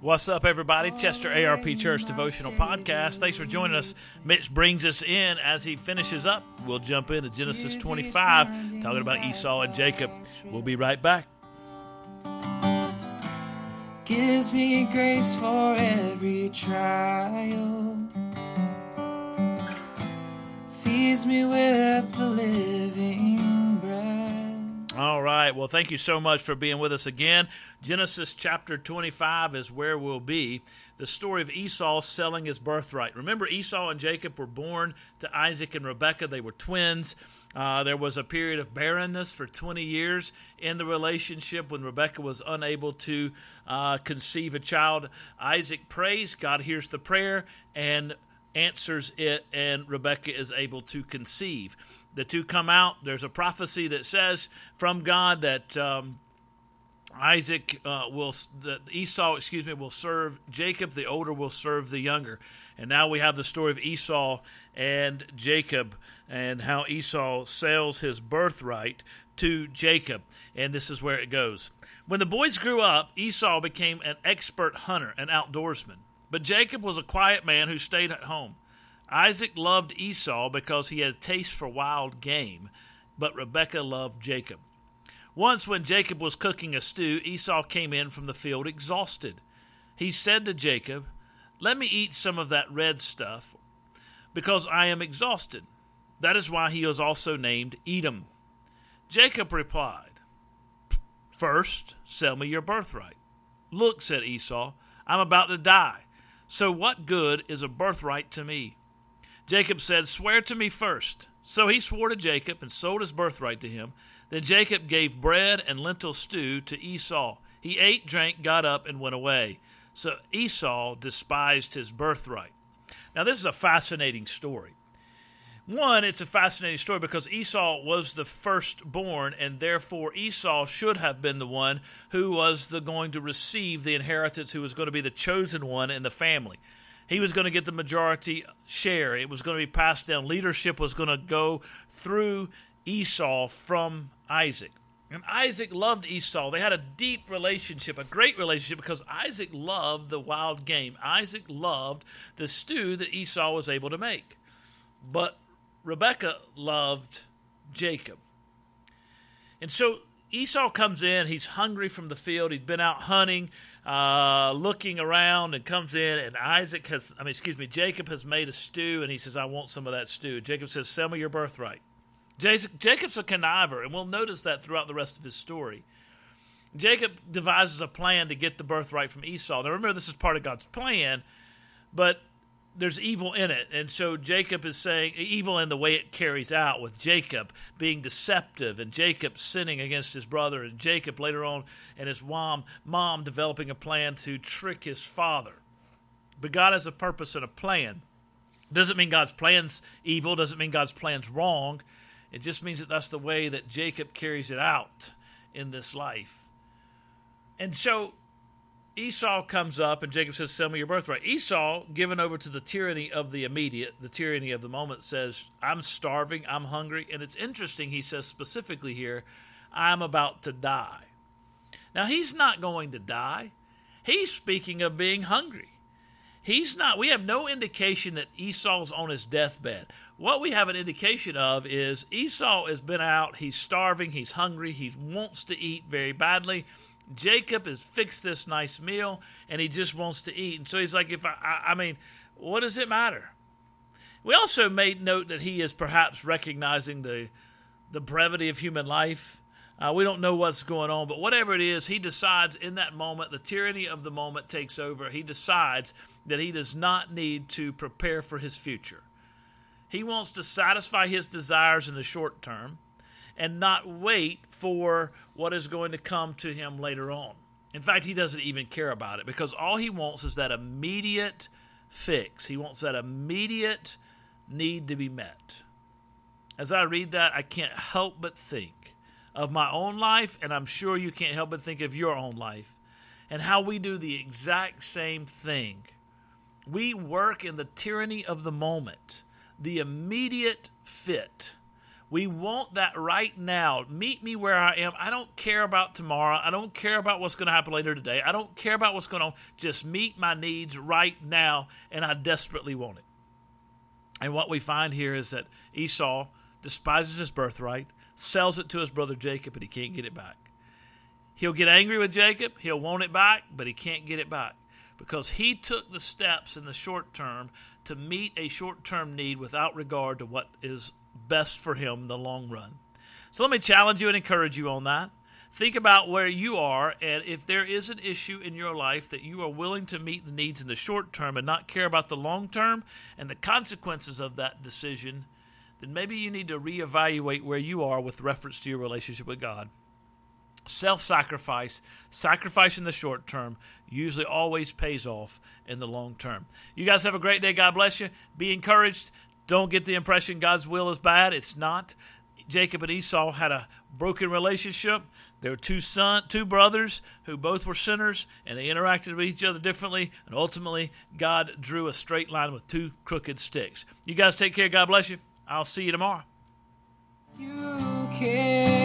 What's up, everybody? Chester ARP Church Devotional Podcast. Thanks for joining us. Mitch brings us in as he finishes up. We'll jump into Genesis 25, talking about Esau and Jacob. We'll be right back. Gives me grace for every trial, feeds me with the living right. Well, thank you so much for being with us again. Genesis chapter 25 is where we'll be. The story of Esau selling his birthright. Remember, Esau and Jacob were born to Isaac and Rebekah. They were twins. Uh, there was a period of barrenness for 20 years in the relationship when Rebekah was unable to uh, conceive a child. Isaac prays, God hears the prayer, and answers it, and Rebekah is able to conceive. The two come out. There's a prophecy that says from God that. Um, Isaac uh, will, Esau, excuse me, will serve Jacob. The older will serve the younger. And now we have the story of Esau and Jacob and how Esau sells his birthright to Jacob. And this is where it goes. When the boys grew up, Esau became an expert hunter, an outdoorsman. But Jacob was a quiet man who stayed at home. Isaac loved Esau because he had a taste for wild game, but Rebekah loved Jacob. Once, when Jacob was cooking a stew, Esau came in from the field exhausted. He said to Jacob, Let me eat some of that red stuff, because I am exhausted. That is why he was also named Edom. Jacob replied, First, sell me your birthright. Look, said Esau, I'm about to die. So what good is a birthright to me? Jacob said, Swear to me first. So he swore to Jacob and sold his birthright to him. Then Jacob gave bread and lentil stew to Esau. He ate, drank, got up, and went away. So Esau despised his birthright. Now, this is a fascinating story. One, it's a fascinating story because Esau was the firstborn, and therefore Esau should have been the one who was the, going to receive the inheritance, who was going to be the chosen one in the family. He was going to get the majority share. It was going to be passed down. Leadership was going to go through Esau from Isaac. And Isaac loved Esau. They had a deep relationship, a great relationship, because Isaac loved the wild game. Isaac loved the stew that Esau was able to make. But Rebekah loved Jacob. And so Esau comes in. He's hungry from the field. He'd been out hunting, uh, looking around, and comes in. And Isaac has, I mean, excuse me, Jacob has made a stew, and he says, I want some of that stew. Jacob says, Sell me your birthright. Jacob's a conniver, and we'll notice that throughout the rest of his story. Jacob devises a plan to get the birthright from Esau. Now, remember, this is part of God's plan, but there's evil in it. And so Jacob is saying evil in the way it carries out with Jacob being deceptive and Jacob sinning against his brother and Jacob later on and his mom mom developing a plan to trick his father. But God has a purpose and a plan. Doesn't mean God's plan's evil, doesn't mean God's plan's wrong. It just means that that's the way that Jacob carries it out in this life. And so Esau comes up and Jacob says, Sell me your birthright. Esau, given over to the tyranny of the immediate, the tyranny of the moment, says, I'm starving, I'm hungry. And it's interesting, he says specifically here, I'm about to die. Now, he's not going to die. He's speaking of being hungry. He's not, we have no indication that Esau's on his deathbed. What we have an indication of is Esau has been out, he's starving, he's hungry, he wants to eat very badly. Jacob has fixed this nice meal and he just wants to eat. And so he's like, if I, I, I mean, what does it matter? We also made note that he is perhaps recognizing the the brevity of human life. Uh, we don't know what's going on, but whatever it is, he decides in that moment, the tyranny of the moment takes over. He decides that he does not need to prepare for his future. He wants to satisfy his desires in the short term and not wait for what is going to come to him later on. In fact, he doesn't even care about it because all he wants is that immediate fix. He wants that immediate need to be met. As I read that, I can't help but think of my own life, and I'm sure you can't help but think of your own life, and how we do the exact same thing. We work in the tyranny of the moment, the immediate fit We want that right now. Meet me where I am. I don't care about tomorrow. I don't care about what's going to happen later today. I don't care about what's going on. Just meet my needs right now, and I desperately want it. And what we find here is that Esau despises his birthright, sells it to his brother Jacob, and he can't get it back. He'll get angry with Jacob, he'll want it back, but he can't get it back because he took the steps in the short term to meet a short term need without regard to what is best for him in the long run. So let me challenge you and encourage you on that. Think about where you are, and if there is an issue in your life that you are willing to meet the needs in the short term and not care about the long term and the consequences of that decision, then maybe you need to reevaluate where you are with reference to your relationship with God self sacrifice, sacrifice in the short term, usually always pays off in the long term. You guys have a great day. God bless you. Be encouraged. Don't get the impression God's will is bad. It's not. Jacob and Esau had a broken relationship. There were two son, two brothers who both were sinners, and they interacted with each other differently. And ultimately, God drew a straight line with two crooked sticks. You guys take care. God bless you. I'll see you tomorrow. You.